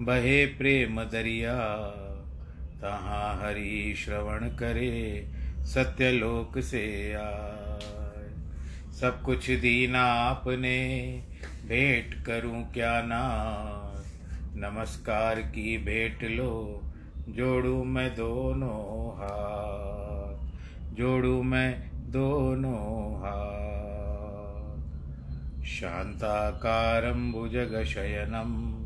बहे प्रेम दरिया, तहाँ हरि श्रवण करे सत्यलोक से आए। सब कुछ दीना आपने, भेंट करूँ क्या ना नमस्कार की भेंट लो, जोड़ू मैं दोनों हाथ। जोड़ू मैं दोनों हाथ। शान्ताकारं भुजगशयनम्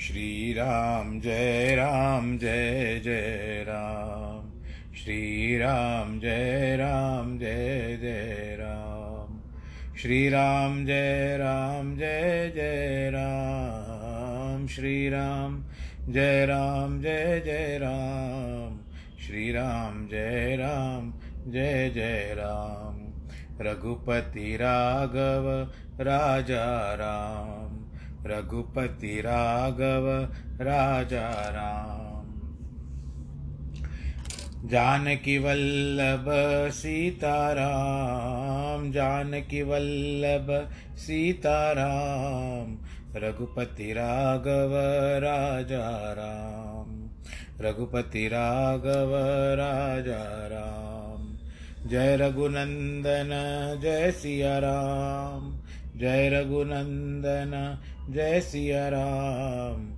श्री राम जय राम जय जय राम। श्री राम जय राम जय जय राम। श्री राम जय राम जय जय राम। श्री राम जय राम जय जय राम। श्री राम जय राम जय जय राम। रघुपति राघव राजा राम। रघुपति राघव राजा राम। जानकी वल्लभ सीताराम, जानकी वल्लभ सीताराम, रघुपति राघव राजा राम, रघुपति राघव राजा राम। जय रघुनंदन, जय सिया राम। जय रघुनंदन, जय सिया राम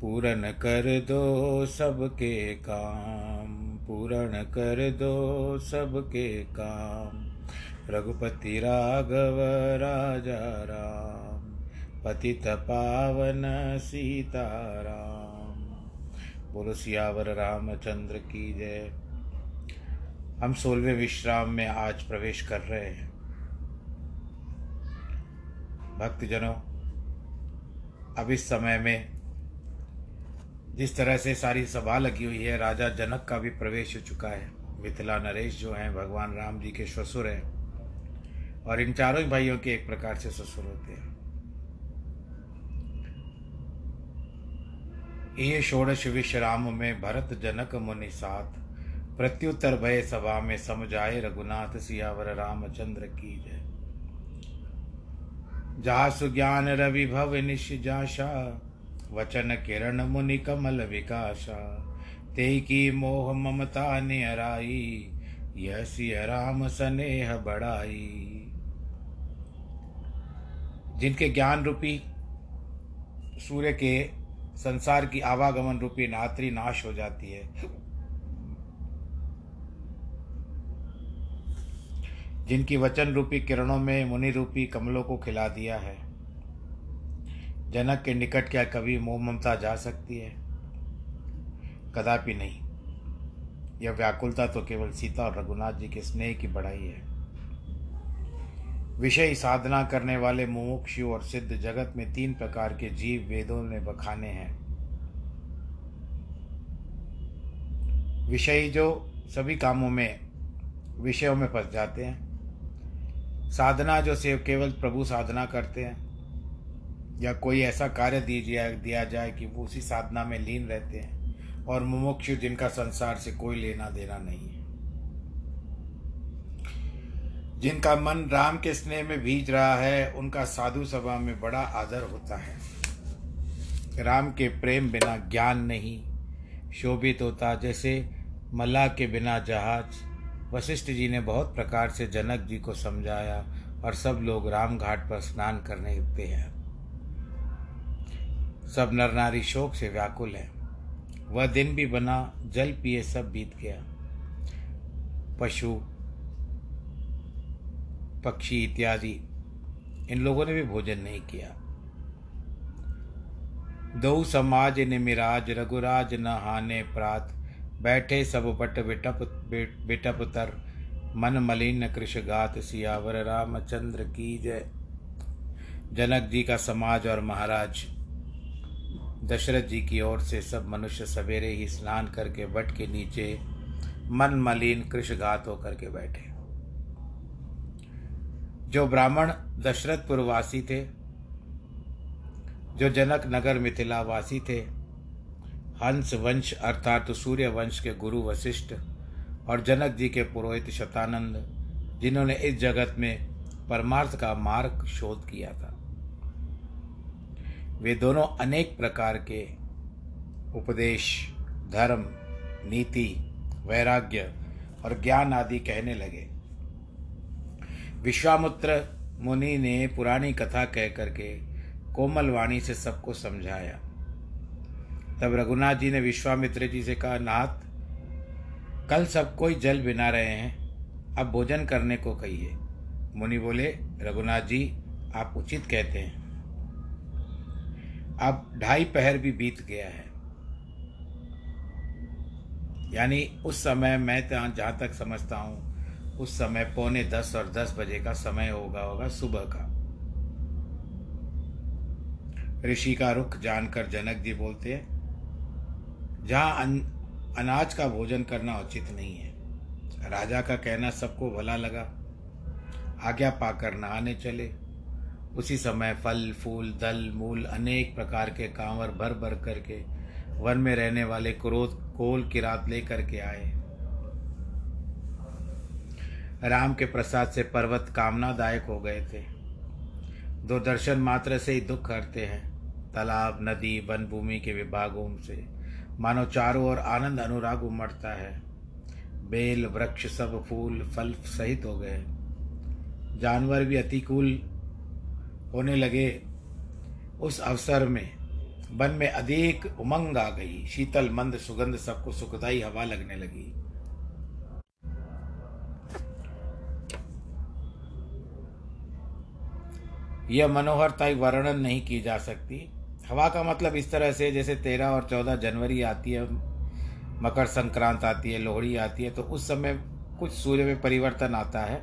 पूरन कर दो सबके काम, पूरण कर दो सबके काम। रघुपति राघव, राजा राम, पतित पावन सीताराम। बोलो सियावर रामचंद्र की जय। हम सोलवे विश्राम में आज प्रवेश कर रहे हैं। भक्तजनों, अब इस समय में जिस तरह से सारी सभा लगी हुई है, राजा जनक का भी प्रवेश हो चुका है। मिथिला नरेश जो हैं, भगवान राम जी के ससुर हैं और इन चारों ही भाइयों के एक प्रकार से ससुर होते हैं। ये षोड़श विश्राम में भरत जनक मुनि साथ, प्रत्युत्तर भय सभा में समझाए रघुनाथ सियावर रामचंद्र की जय। जासु ज्ञान रवि भव निश जाशा, वचन किरण मुनि कमल विकाशा। ते की मोह ममता ने हराई यह राम स्नेह बढ़ाई। जिनके ज्ञान रूपी, सूर्य के संसार की आवागमन रूपी नात्री नाश हो जाती है जिनकी वचन रूपी किरणों में मुनि रूपी कमलों को खिला दिया है। जनक के निकट क्या कभी मोह ममता जा सकती है? कदापि नहीं। यह व्याकुलता तो केवल सीता और रघुनाथ जी के स्नेह की बढ़ाई है। विषय साधना करने वाले मुमुक्षु और सिद्ध जगत में तीन प्रकार के जीव वेदों ने बखाने हैं। विषयी जो सभी कामों में, विषयों में फंस जाते हैं। साधना जो से केवल प्रभु साधना करते हैं। या कोई ऐसा कार्य दीजिए दिया जाए कि वो उसी साधना में लीन रहते हैं और मुमुक्षु जिनका संसार से कोई लेना देना नहीं है। जिनका मन राम के स्नेह में भीज रहा है, उनका साधु सभा में बड़ा आदर होता है। राम के प्रेम बिना ज्ञान नहीं, शोभित होता, जैसे मल्लाह के बिना जहाज़। वशिष्ठ जी ने बहुत प्रकार से जनक जी को समझाया और सब लोग राम घाट पर स्नान करने लगते हैं। सब नर नारी शोक से व्याकुल है। वह दिन भी बना, जल पिए सब बीत गया। पशु, पक्षी इत्यादि, इन लोगों ने भी भोजन नहीं किया। दो समाज ने मिराज, रघुराज न हाने प्रात। बैठे सब बट बिटप बिटप मन मलिन कृष गात सियावर, रामचंद्र की जय। जनक जी का समाज और महाराज। दशरथ जी की ओर से सब मनुष्य सवेरे ही स्नान करके बट के नीचे मन मलिन कृष कृषघात होकर के बैठे। जो ब्राह्मण दशरथपुर वासी थे, जो जनक नगर मिथिला वासी थे हंस वंश अर्थात सूर्य वंश के गुरु वशिष्ठ और जनक जी के पुरोहित शतानंद, जिन्होंने इस जगत में परमार्थ का मार्ग शोध किया था। वे दोनों अनेक प्रकार के उपदेश, धर्म, नीति, वैराग्य और ज्ञान आदि कहने लगे। विश्वामित्र मुनि ने पुरानी कथा कह करके कोमल वाणी से सबको समझाया। तब रघुनाथ जी ने विश्वामित्र जी से कहा, नाथ, कल सब कोई जल बिना रहे हैं, अब भोजन करने को कहिए। मुनि बोले, रघुनाथ जी, आप उचित कहते हैं। अब ढाई पहर भी बीत गया है। यानी उस समय मैं तो जहाँ तक समझता हूँ, उस समय पौने दस और दस बजे का समय होगा होगा सुबह का। ऋषि का रुख जानकर जनक जी बोलते हैं जहाँ अन, अनाज का भोजन करना उचित नहीं है। राजा का कहना सबको भला लगा। आज्ञा पाकर नहाने चले। उसी समय फल फूल दल मूल अनेक प्रकार के कांवर भर भर करके वन में रहने वाले क्रोध कोल की रात लेकर के आए। राम के प्रसाद से पर्वत कामनादायक हो गए थे। दो दर्शन मात्र से ही दुख हरते हैं। तालाब नदी वन भूमि के विभागों से मानो चारों ओर आनंद अनुराग उमड़ता है। बेल, वृक्ष सब फूल, फल सहित हो गए। जानवर भी अतिकूल होने लगे। उस अवसर में वन में अधिक उमंग आ गई। शीतल, मंद, सुगंध सबको सुखदाई हवा लगने लगी। यह मनोहरता वर्णन नहीं की जा सकती। हवा का मतलब इस तरह से, जैसे तेरह और चौदह जनवरी आती है, मकर संक्रांत आती है, लोहड़ी आती है तो उस समय कुछ सूर्य में परिवर्तन आता है।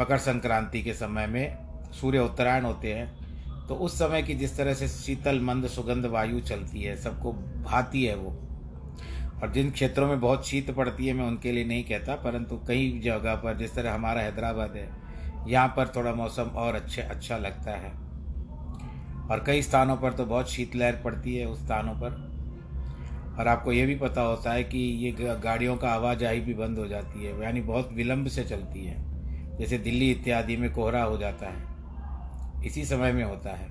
मकर संक्रांति के समय में सूर्य उत्तरायण होते हैं तो उस समय की जिस तरह से शीतल, मंद, सुगंध, वायु चलती है, सबको भाती है वो। और जिन क्षेत्रों में बहुत शीत पड़ती है, मैं उनके लिए नहीं कहता, परंतु कई जगह पर, जिस तरह हमारा हैदराबाद है, यहाँ पर थोड़ा मौसम और अच्छे अच्छा लगता है। और कई स्थानों पर तो बहुत शीतलहर पड़ती है उस स्थानों पर। और आपको ये भी पता होता है कि ये गाड़ियों का आवाजाही भी बंद हो जाती है, यानी बहुत विलंब से चलती है। जैसे दिल्ली इत्यादि में कोहरा हो जाता है। इसी समय में होता है।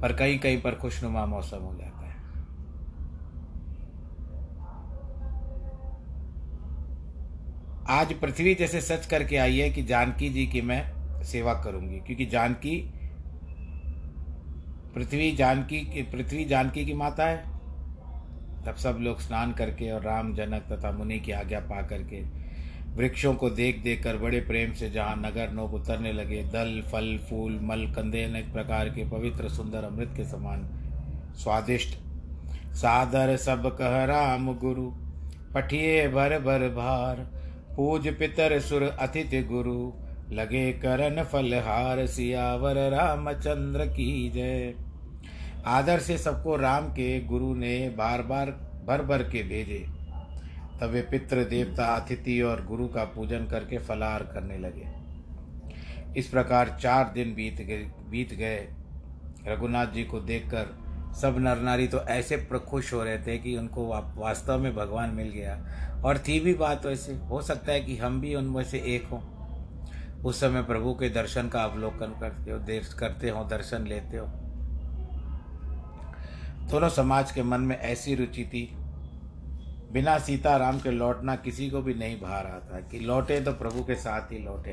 पर कहीं कहीं पर खुशनुमा मौसम हो जाता है। आज पृथ्वी जैसे सच करके आई है कि जानकी जी की मैं सेवा करूँगी, क्योंकि जानकी पृथ्वी जानकी की पृथ्वी जानकी की माता है। तब सब लोग स्नान करके और राम जनक तथा मुनि की आज्ञा पा करके वृक्षों को देख देख कर बड़े प्रेम से जहाँ नगर नोक उतरने लगे, दल, फल, फूल, मल, कंदे अनेक प्रकार के पवित्र, सुंदर, अमृत के समान स्वादिष्ट। सादर सब कह राम गुरु, पठिए भर भर भार, पूज पितर सुर अतिथि गुरु। लगे करन फलहार, सियावर रामचंद्र की जय। आदर से सबको राम के गुरु ने बार बार भर भर के भेजे। तब वे पितृ, देवता, अतिथि और गुरु का पूजन करके फलाहार करने लगे। इस प्रकार चार दिन बीत गए बीत गए। रघुनाथ जी को देखकर सब नर नारी तो ऐसे प्रखुश हो रहे थे कि उनको वास्तव में भगवान मिल गया। और थी भी बात वैसे, हो सकता है कि हम भी उनमें से एक हों। उस समय प्रभु के दर्शन का अवलोकन करते हो देर करते हो, दर्शन लेते हो। दोनों समाज के मन में ऐसी रुचि थी, बिना सीताराम के लौटना किसी को भी नहीं भा रहा था कि लौटे तो प्रभु के साथ ही लौटे,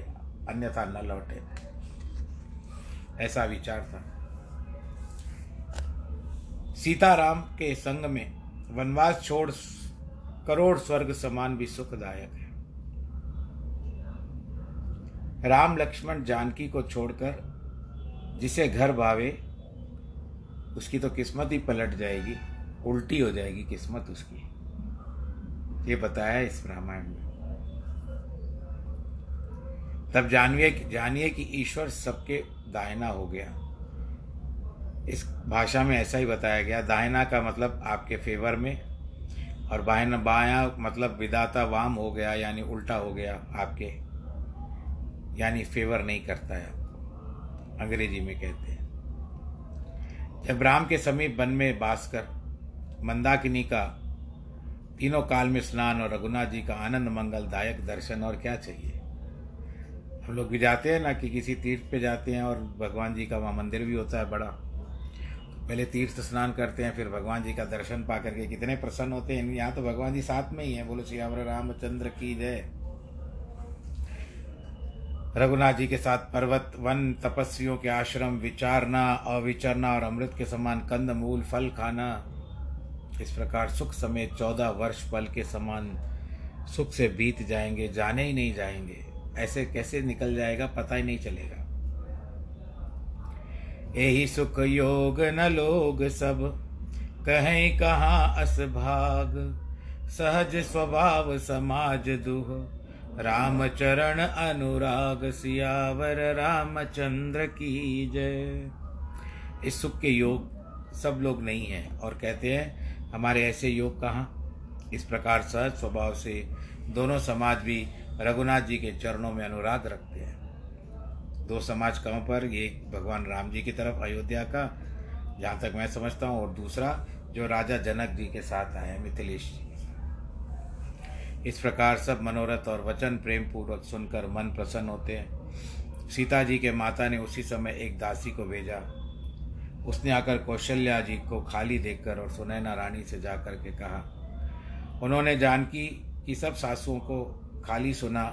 अन्यथा न लौटे। ऐसा विचार था। सीताराम के संग में वनवास छोड़ करोड़ स्वर्ग समान भी सुखदायक है। राम लक्ष्मण जानकी को छोड़कर जिसे घर भावे, उसकी तो किस्मत ही पलट जाएगी, उल्टी हो जाएगी किस्मत उसकी। ये बताया इस रामायण में। तब जानिए जानिए कि ईश्वर सबके दायना हो गया। इस भाषा में ऐसा ही बताया गया, दायना का मतलब आपके फेवर में, और बायना बाया मतलब विदाता वाम हो गया, यानी उल्टा हो गया आपके। यानी फेवर नहीं करता है। अंग्रेज़ी में कहते हैं। जब राम के समीप वन में बास कर मंदाकिनी का तीनों काल में स्नान और रघुनाथ जी का आनंद मंगलदायक दर्शन, और क्या चाहिए? हम लोग भी जाते हैं ना कि किसी तीर्थ पे जाते हैं, और भगवान जी का वहाँ मंदिर भी होता है बड़ा। पहले तीर्थ स्नान करते हैं, फिर भगवान जी का दर्शन पा करके कितने प्रसन्न होते हैं। यहाँ तो भगवान जी साथ में ही हैं, बोलो श्री रामचंद्र की जय। रघुनाथ जी के साथ पर्वत, वन, तपस्वियों के आश्रम विचारना अविचरना और अमृत के समान कंद, मूल, फल खाना। इस प्रकार सुख समेत चौदह वर्ष पल के समान सुख से बीत जाएँगे, जाने ही नहीं जाएँगे। ऐसे कैसे निकल जाएगा, पता ही नहीं चलेगा। यही सुख योग न लोग सब, कहें कहाँ अस भाग। सहज स्वभाव समाज दुह। राम चरण अनुराग सियावर, रामचंद्र की जय। इस सुख के योग सब लोग नहीं हैं और कहते हैं, हमारे ऐसे योग कहाँ? इस प्रकार सहज स्वभाव से दोनों समाज भी रघुनाथ जी के चरणों में अनुराग रखते हैं। दो समाज कहाँ पर? ये भगवान राम जी की तरफ़, अयोध्या का, जहाँ तक मैं समझता हूँ, और दूसरा, जो राजा जनक जी के साथ आए मिथिलेश जी। इस प्रकार सब मनोरथ और वचन प्रेम पूर्वक सुनकर मन प्रसन्न होते हैं। सीता जी के माता ने उसी समय एक दासी को भेजा। उसने आकर कौशल्या जी को खाली देखकर और सुनैना रानी से जाकर के कहा, उन्होंने जानकी की सब सासुओं को खाली सुना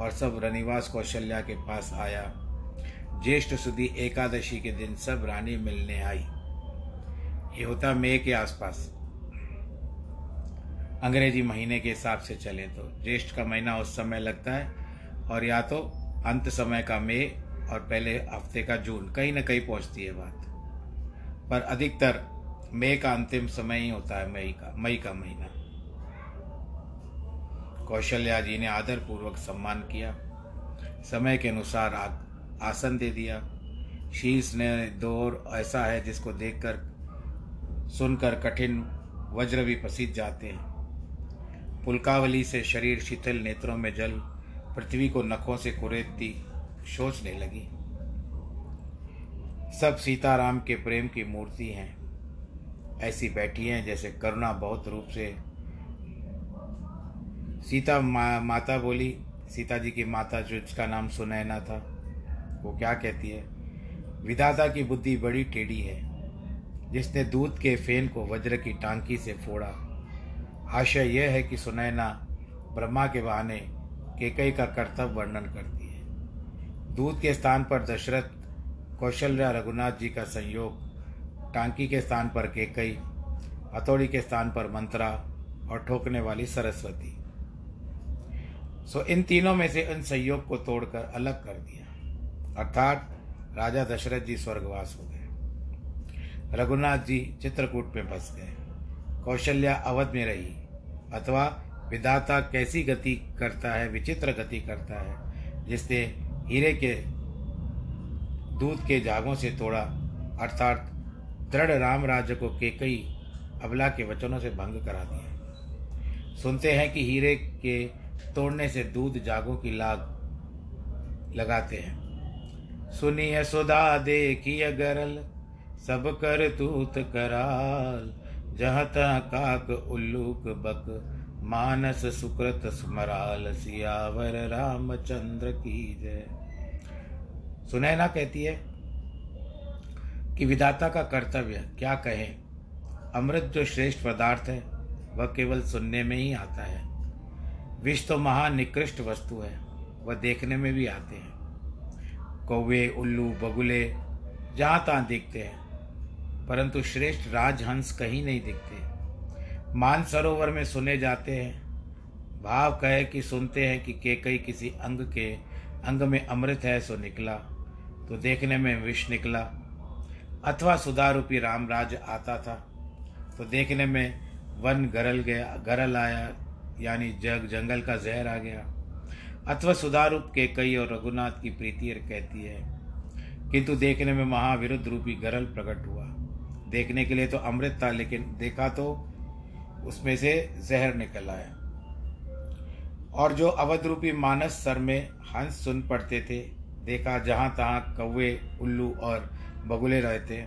और सब रनिवास कौशल्या के पास आया। ज्येष्ठ सुधी एकादशी के दिन सब रानी मिलने आई। ये होता मई के आसपास अंग्रेज़ी महीने के हिसाब से चले तो। ज्येष्ठ का महीना उस समय लगता है और या तो अंत समय का मई और पहले हफ़्ते का जून, कहीं ना कहीं पहुँचती है बात। पर अधिकतर मई का अंतिम समय ही होता है, मई का मई का महीना। कौशल्या जी ने आदर पूर्वक सम्मान किया। समय के अनुसार आसन दे दिया। शीर्ष ने दौर ऐसा है जिसको देखकर, सुनकर कठिन वज्र भी पसीज जाते हैं। पुलकावली से शरीर शीतल नेत्रों में जल पृथ्वी को नखों से कुरेदती सोचने लगी। सब सीताराम के प्रेम की मूर्ति हैं। ऐसी बैठी हैं जैसे करुणा बहुत रूप से। सीता मा, माता बोली सीता जी की माता जो जिसका नाम सुनैना था वो क्या कहती है? विधाता की बुद्धि बड़ी टेढ़ी है। जिसने दूध के फेन को वज्र की टांकी से फोड़ा आशय यह है कि सुनैना ब्रह्मा के बहाने केकई का कर्तव्य वर्णन करती है। दूध के स्थान पर दशरथ, कौशल्या रघुनाथ जी का संयोग, टांकी के स्थान पर केकई, हथौड़ी के स्थान पर मंत्रा और ठोकने वाली सरस्वती। सो इन तीनों में से इन संयोग को तोड़कर अलग कर दिया। अर्थात राजा दशरथ जी स्वर्गवास हो गए। रघुनाथ जी चित्रकूट में बस गए। कौशल्या अवध में रही। अथवा विधाता कैसी गति करता है, विचित्र गति करता है, जिसने हीरे के दूध के जागों से तोड़ा, अर्थात दृढ़ राम राज्य को केकई अबला के वचनों से भंग करा दिया। सुनते हैं कि हीरे के तोड़ने से दूध जागों की लाग लगाते हैं। सुनिए सुधा देखिए गरल, सब कर तूत कराल। जहाँ तह काक उल्लूक बक, मानस सुकृत स्मराल सियावर रामचंद्र की जय। सुनैना कहती है कि विधाता का कर्तव्य, क्या कहें? अमृत जो श्रेष्ठ पदार्थ है, वह केवल सुनने में ही आता है। विष तो महान निकृष्ट वस्तु है, वह देखने में भी आते हैं। कौवे, उल्लू, बगुले, जहाँ तहाँ देखते हैं। परंतु श्रेष्ठ राजहंस कहीं नहीं दिखते। मान सरोवर में सुने जाते हैं। भाव कहे कि सुनते हैं कि केकई किसी अंग के अंग में अमृत है, सो निकला। तो देखने में विष निकला। अथवा सुधारूपी रामराज आता था। तो देखने में वन गरल गया, गरल आया, यानी जग, जंगल का जहर आ गया। अथवा सुधारूप के कई और रघुनाथ की प्रीति कहती है। किंतु देखने में महाविरुद्ध रूपी गरल प्रकट हुआ। देखने के लिए तो अमृत था, लेकिन देखा तो उसमें से जहर निकल आया। और जो अवध रूपी मानस सर में हंस सुन पड़ते थे, देखा जहाँ तहां कौवे, उल्लू और बगुले रहते।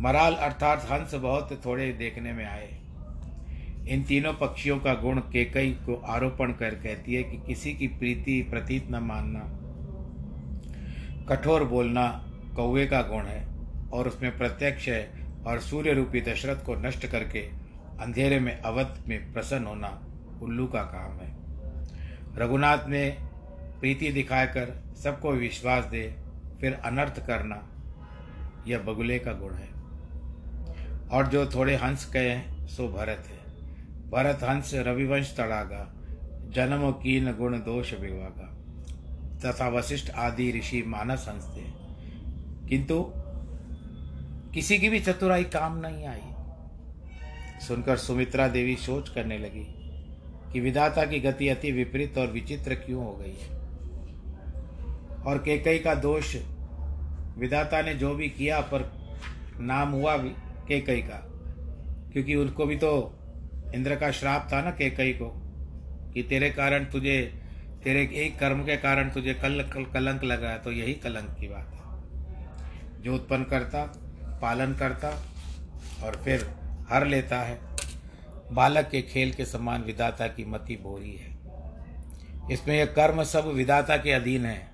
मराल अर्थात हंस बहुत थोड़े देखने में आए। इन तीनों पक्षियों का गुण केकई को आरोपण कर कहती है कि किसी की प्रीति प्रतीत न मानना, कठोर बोलना कौवे का गुण है। और उसमें प्रत्यक्ष है और सूर्य रूपी दशरथ को नष्ट करके अंधेरे में अवध में प्रसन्न होना उल्लू का काम है। रघुनाथ ने प्रीति दिखाकर सबको विश्वास दे, फिर अनर्थ करना यह बगुले का गुण है। और जो थोड़े हंस कहे सो भरत है। भरत हंस रविवंश तड़ागा, जन्म कीन गुण दोष विवागा तथा वशिष्ठ आदि ऋषि मानस हंस थे किंतु किसी की भी चतुराई काम नहीं आई। सुनकर सुमित्रा देवी सोच करने लगी कि विधाता की गति अति विपरीत और विचित्र क्यों हो गई है। और केकई का दोष विधाता ने जो भी किया पर नाम हुआ केकई का। क्योंकि उनको भी तो इंद्र का श्राप था ना केकई को कि तेरे कारण तुझे तेरे एक कर्म के कारण तुझे कल, कल कलंक लगा तो यही कलंक की बात है। जो उत्पन्न करता पालन करता और फिर हर लेता है। बालक के खेल के समान विदाता की मति बोरी है। इसमें यह कर्म सब विदाता के अधीन है।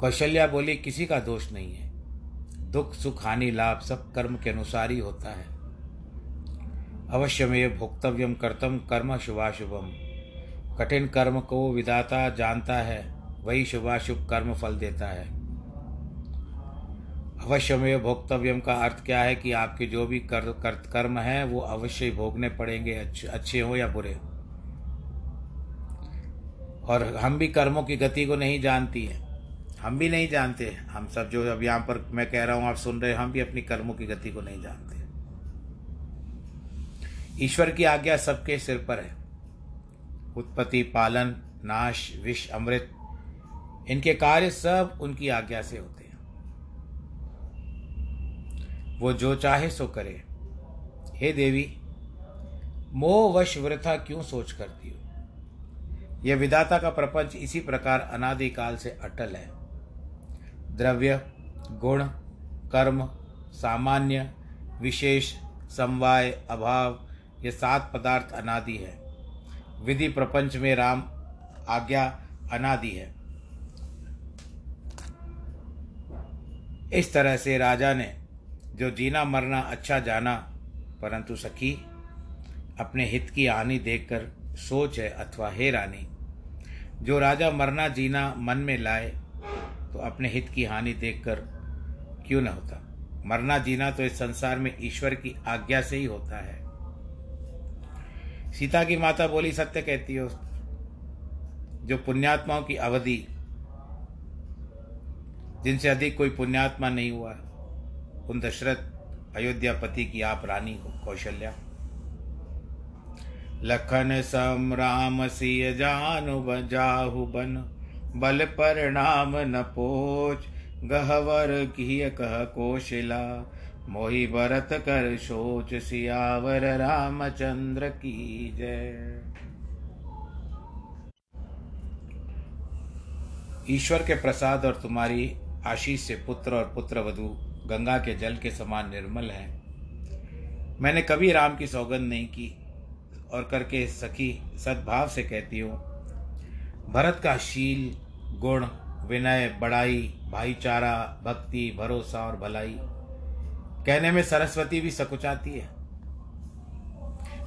कौशल्या बोली, किसी का दोष नहीं है। दुख, सुख, हानि, लाभ सब कर्म के अनुसार ही होता है। अवश्य में भोक्तव्यम कर्तम कर्म शुभाशुभम। कठिन कर्म को विदाता जानता है, वही शुभाशुभ कर्म फल देता है। अवश्य में भोक्तव्यम का अर्थ क्या है कि आपके जो भी कर, कर, कर्म हैं वो अवश्य भोगने पड़ेंगे अच्छे अच्छे हो या बुरे और हम भी कर्मों की गति को नहीं जानती हैं। हम भी नहीं जानते हम सब जो अब यहाँ पर मैं कह रहा हूँ आप सुन रहे हम भी अपनी कर्मों की गति को नहीं जानते ईश्वर की आज्ञा सबके सिर पर है। उत्पत्ति पालन नाश विष अमृत इनके कार्य सब उनकी आज्ञा से होते हैं। वो जो चाहे सो करे। हे देवी, मोह वश वृथा क्यों सोच करती हो? यह विदाता का प्रपंच इसी प्रकार अनादिकाल से अटल है। द्रव्य, गुण, कर्म, सामान्य, विशेष, समवाय, अभाव, ये सात पदार्थ अनादि है। विधि प्रपंच में राम आज्ञा अनादि है। इस तरह से राजा ने जो जीना मरना अच्छा जाना, परंतु सखी, अपने हित की हानि देखकर सोच है अथवा हे रानी, जो राजा मरना जीना मन में लाए तो अपने हित की हानि देखकर क्यों न होता? मरना जीना तो इस संसार में ईश्वर की आज्ञा से ही होता है। सीता की माता बोली, सत्य कहती हो, जो पुण्यात्माओं की अवधि, जिनसे अधिक कोई पुण्यात्मा नहीं हुआ उन दशरथ अयोध्यापति की आप रानी हो, कौशल्या। लखन सम राम सिय जानु जाहु बन, बल पर नाम न पोच, गहवर की कह कोशिला। मोहि भरत कर सोच सियावर रामचंद्र की जय। ईश्वर के प्रसाद और तुम्हारी आशीष से पुत्र और पुत्र वधु गंगा के जल के समान निर्मल है। मैंने कभी राम की सौगंध नहीं की और करके सखी सद्भाव से कहती हूँ, भरत का शील, गुण, विनय, बड़ाई, भाईचारा, भक्ति, भरोसा और भलाई, कहने में सरस्वती भी सकुचाती है।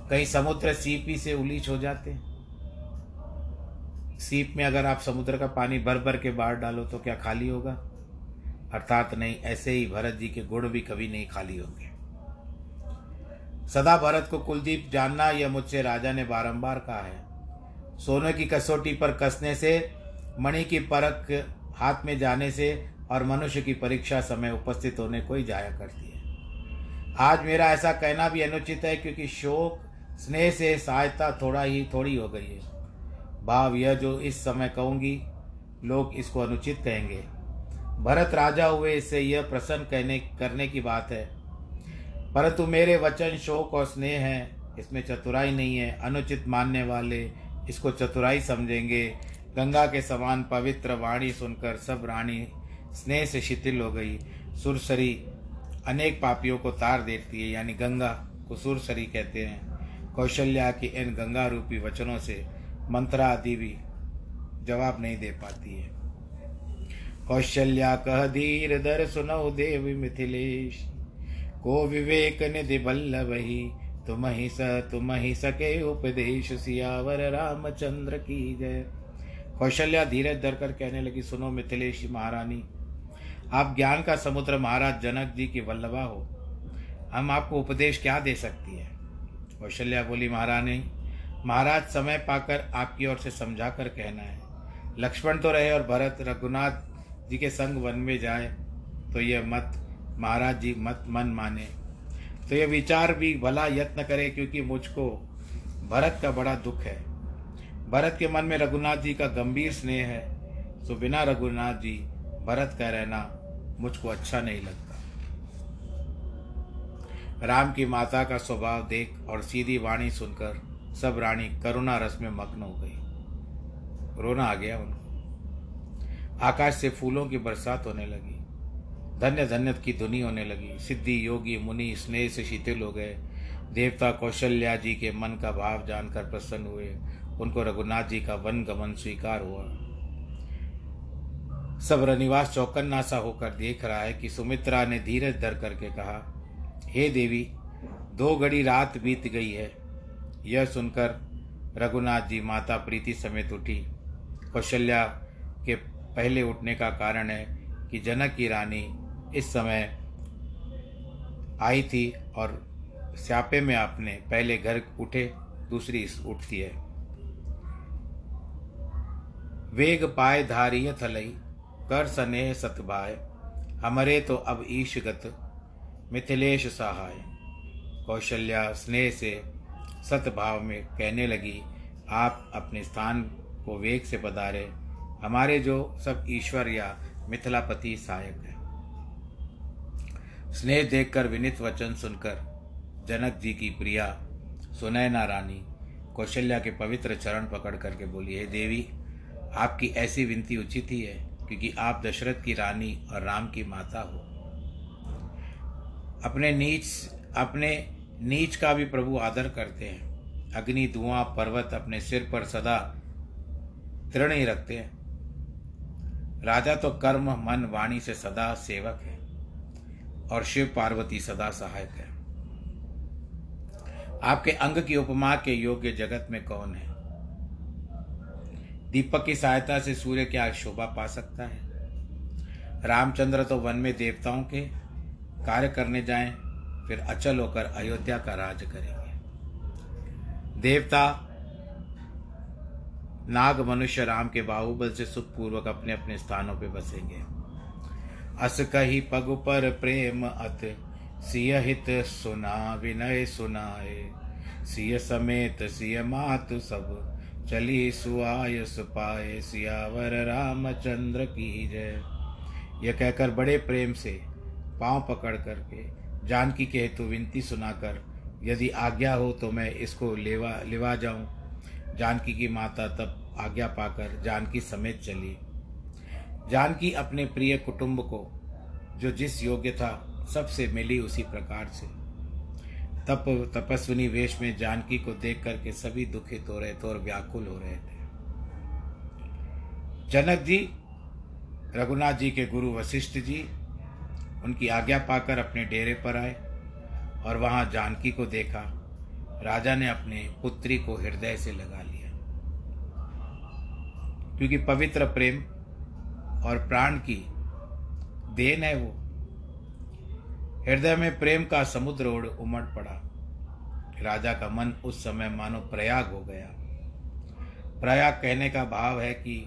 कहीं समुद्र सीपी से उलीच हो जाते सीप में अगर आप समुद्र का पानी भर भर के बाहर डालो तो क्या खाली होगा? अर्थात नहीं, ऐसे ही भरत जी के गुण भी कभी नहीं खाली होंगे। सदा भरत को कुलदीप जानना यह मुझसे राजा ने बारंबार कहा है। सोने की कसौटी पर कसने से, मणि की परख हाथ में जाने से और मनुष्य की परीक्षा समय उपस्थित होने को ही जाया करती है। आज मेरा ऐसा कहना भी अनुचित है क्योंकि शोक, स्नेह से सहायता थोड़ा ही थोड़ी हो गई है। भाव यह जो इस समय कहूँगी, लोग इसको अनुचित कहेंगे। भरत राजा हुए, इससे यह प्रसन्न कहने, करने की बात है। परंतु मेरे वचन शोक और स्नेह है, इसमें चतुराई नहीं है। अनुचित मानने वाले इसको चतुराई समझेंगे। गंगा के समान पवित्र वाणी सुनकर सब रानी स्नेह से शिथिल हो गई। सुरसरी अनेक पापियों को तार देती है, यानी गंगा को सुरसरी कहते हैं। कौशल्या की इन गंगा रूपी वचनों से मंत्रा आदि भी जवाब नहीं दे पाती है। कौशल्या कह धीर दर सुनो देव मिथिलेश। को विवेक निधि बल्लभ ही तुम ही स तुम ही सके उपदेश सियावर रामचंद्र की जय। कौशल्या धीरज धर कर कहने लगी, सुनो मिथिलेश महारानी, आप ज्ञान का समुद्र महाराज जनक जी की वल्लभा हो। हम आपको उपदेश क्या दे सकती है? कौशल्या बोली, महारानी, महाराज समय पाकर आपकी ओर से समझा कर कहना है। लक्ष्मण तो रहे और भरत, रघुनाथ जी के संग वन में जाए तो यह मत, महाराज जी मत मन माने। तो यह विचार भी भला यत्न करे क्योंकि मुझको भरत का बड़ा दुख है। भरत के मन में रघुनाथ जी का गंभीर स्नेह है। तो बिना रघुनाथ जी, भरत का रहना मुझको अच्छा नहीं लगता। राम की माता का स्वभाव देख और सीधी वाणी सुनकर सब रानी करुणा रस में मग्न हो गई। रोना आ गया उनको। आकाश से फूलों की बरसात होने लगी। धन्य धन्य की धुनी होने लगी। सिद्धि, योगी, मुनि, स्नेह से शीतल हो गए। देवता कौशल्या जी के मन का भाव जानकर प्रसन्न हुए। उनको रघुनाथ जी का वन गमन स्वीकार हुआ। सब रनिवास चौकन्ना सा होकर देख रहा है कि सुमित्रा ने धीरज धर करके कहा, हे देवी, दो घड़ी रात बीत गई है। यह सुनकर रघुनाथ जी माता प्रीति समेत उठी। कौशल्या के पहले उठने का कारण है कि जनक की रानी इस समय आई थी और स्यापे में आपने पहले घर उठे, दूसरी उठती है। वेग पाए धारिय थलई, कर सनेह सतभाय हमरे तो अब ईशगत मिथिलेश सहाय। कौशल्या स्नेह से सतभाव में कहने लगी, आप अपने स्थान को वेग से पधारे हमारे जो सब ईश्वर या मिथिलापति सहायक है। स्नेह देखकर, विनित वचन सुनकर, जनक जी की प्रिया सुनैना रानी, कौशल्या के पवित्र चरण पकड़ करके बोली, हे देवी, आपकी ऐसी विनती उचित ही है, क्योंकि आप दशरथ की रानी और राम की माता हो। अपने नीच अपने नीच का भी प्रभु आदर करते हैं। अग्नि, धुआँ, पर्वत अपने सिर पर सदा तृण ही रखते हैं। राजा तो कर्म, मन, वाणी से सदा सेवक है और शिव पार्वती सदा सहायक है। आपके अंग की उपमा के योग्य जगत में कौन है? दीपक की सहायता से सूर्य क्या शोभा पा सकता है? रामचंद्र तो वन में देवताओं के कार्य करने जाएँ, फिर अचल होकर अयोध्या का राज करेंगे। देवता नाग, मनुष्य, राम के बाहुबल से सुखपूर्वक अपने अपने स्थानों पर बसेंगे। अस कही पग पर प्रेम अत, सिय हित सुना, विनय सुनाए। सिय समेत, सिय मातु सब, चली सुआय सुपाए सियावर रामचंद्र की जय। यह कहकर बड़े प्रेम से पाँव पकड़ करके जानकी के हेतु विनती सुनाकर, यदि आज्ञा हो तो मैं इसको लेवा लेवा जाऊँ। जानकी की माता तब आज्ञा पाकर जानकी समेत चली। जानकी अपने प्रिय कुटुंब को, जो जिस योग्य था, सबसे मिली उसी प्रकार से। तप, तपस्विनी वेश में जानकी को देख करके सभी दुखित हो रहे थे और व्याकुल हो रहे थे। जनक जी, रघुनाथ जी के गुरु वशिष्ठ जी, उनकी आज्ञा पाकर अपने डेरे पर आए और वहाँ जानकी को देखा। राजा ने अपने पुत्री को हृदय से लगा लिया। क्योंकि पवित्र प्रेम और प्राण की देन है वो। हृदय में प्रेम का समुद्र उमड़ पड़ा। राजा का मन उस समय मानो प्रयाग हो गया। प्रयाग कहने का भाव है कि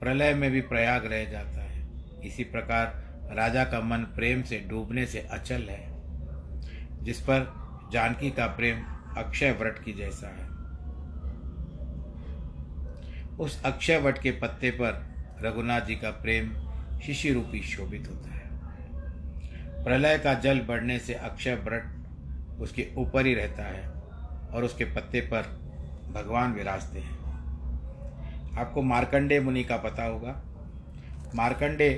प्रलय में भी प्रयाग रह जाता है। इसी प्रकार राजा का मन प्रेम से डूबने से अचल है। जिस पर जानकी का प्रेम अक्षय व्रत की जैसा है। उस अक्षय वट के पत्ते पर रघुनाथ जी का प्रेम शिशि रूपी शोभित होता है। प्रलय का जल बढ़ने से अक्षय व्रत उसके ऊपर ही रहता है और उसके पत्ते पर भगवान विराजते हैं। आपको मार्कंडे मुनि का पता होगा। मार्कंडे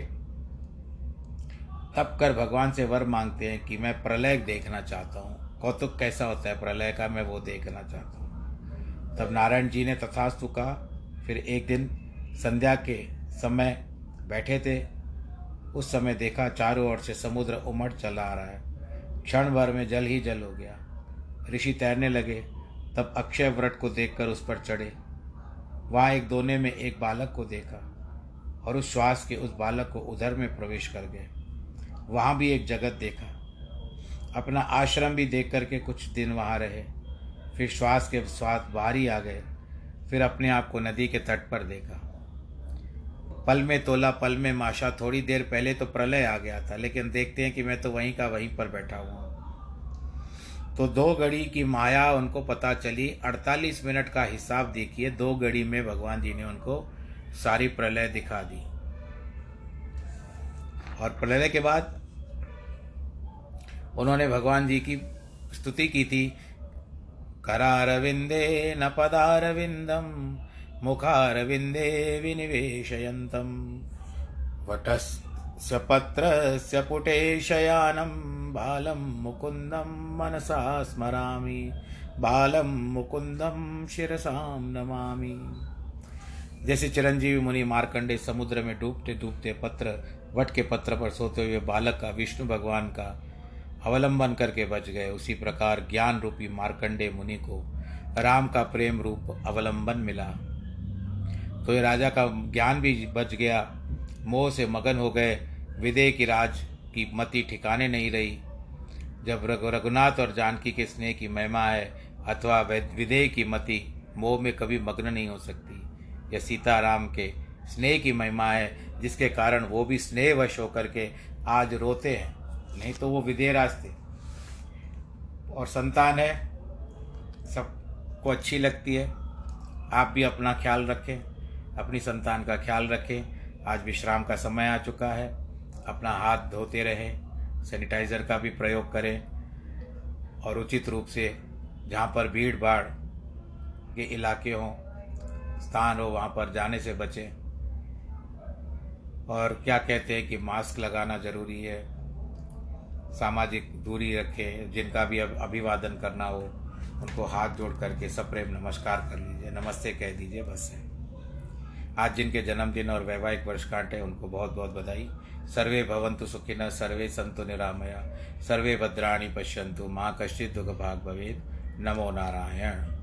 तब कर भगवान से वर मांगते हैं कि मैं प्रलय देखना चाहता हूँ। कौतुक कैसा होता है? प्रलय का मैं वो देखना चाहता हूँ। तब नारायण जी ने तथास्तु कहा, फिर एक दिन संध्या के समय बैठे थे। उस समय देखा चारों ओर से समुद्र उमड़ चला आ रहा है। क्षण भर में जल ही जल हो गया। ऋषि तैरने लगे, तब अक्षय व्रत को देखकर उस पर चढ़े। वहाँ एक दोने में एक बालक को देखा और उस श्वास के उस बालक को उधर में प्रवेश कर गए। वहाँ भी एक जगत देखा। अपना आश्रम भी देख करके कुछ दिन वहाँ रहे। फिर श्वास के स्वाद बाहर ही आ गए। फिर अपने आप को नदी के तट पर देखा। पल में तोला, पल में माशा, थोड़ी देर पहले तो प्रलय आ गया था, लेकिन देखते हैं कि मैं तो वहीं का वहीं पर बैठा हुआ तो दो घड़ी की माया उनको पता चली। 48 मिनट का हिसाब देखिए, दो घड़ी में भगवान जी ने उनको सारी प्रलय दिखा दी। और प्रलय के बाद उन्होंने भगवान जी की स्तुति की थी। करारविंदे न पदारविंदम मुखारविंदे विनिवेशयन्तम वटस्य पत्रस्य पुटे शयानं बालं मुकुन्दं मनसा स्मरामि, बालं मुकुंदम शिरसाम नमामि। जैसे चिरंजीवी मुनि मार्कंडे समुद्र में डूबते डूबते पत्र, वट के पत्र पर सोते हुए बालक का, विष्णु भगवान का अवलंबन करके बच गए। उसी प्रकार ज्ञान रूपी मार्कंडे मुनि को राम का प्रेम रूप अवलंबन मिला। तो ये राजा का ज्ञान भी बच गया। मोह से मगन हो गए। विदेह की राज की मति ठिकाने नहीं रही। जब रघुनाथ और जानकी के स्नेह की महिमा है अथवा विदेह की मति, मोह में कभी मग्न नहीं हो सकती। यह सीताराम के स्नेह की महिमा है, जिसके कारण वो भी स्नेहवश होकर के आज रोते हैं। नहीं तो वो विदेराज थे और संतान है, सबको अच्छी लगती है। आप भी अपना ख्याल रखें, अपनी संतान का ख्याल रखें। आज विश्राम का समय आ चुका है, अपना हाथ धोते रहें, सैनिटाइज़र का भी प्रयोग करें। और उचित रूप से जहाँ पर भीड़ भाड़ के इलाके हों, स्थान हो, वहाँ पर जाने से बचें। और क्या कहते हैं कि मास्क लगाना ज़रूरी है? सामाजिक दूरी रखें, जिनका भी अब अभिवादन करना हो, उनको हाथ जोड़ करके सप्रेम नमस्कार कर लीजिए, नमस्ते कह दीजिए, बस है। आज जिनके जन्मदिन और वैवाहिक वर्षकांठ है, उनको बहुत बहुत बधाई। सर्वे भवंतु सुखिन, सर्वे संतु निरामया, सर्वे भद्राणी पश्यंतु माँ कश्चित दुख भाग भवेद नमो नारायण।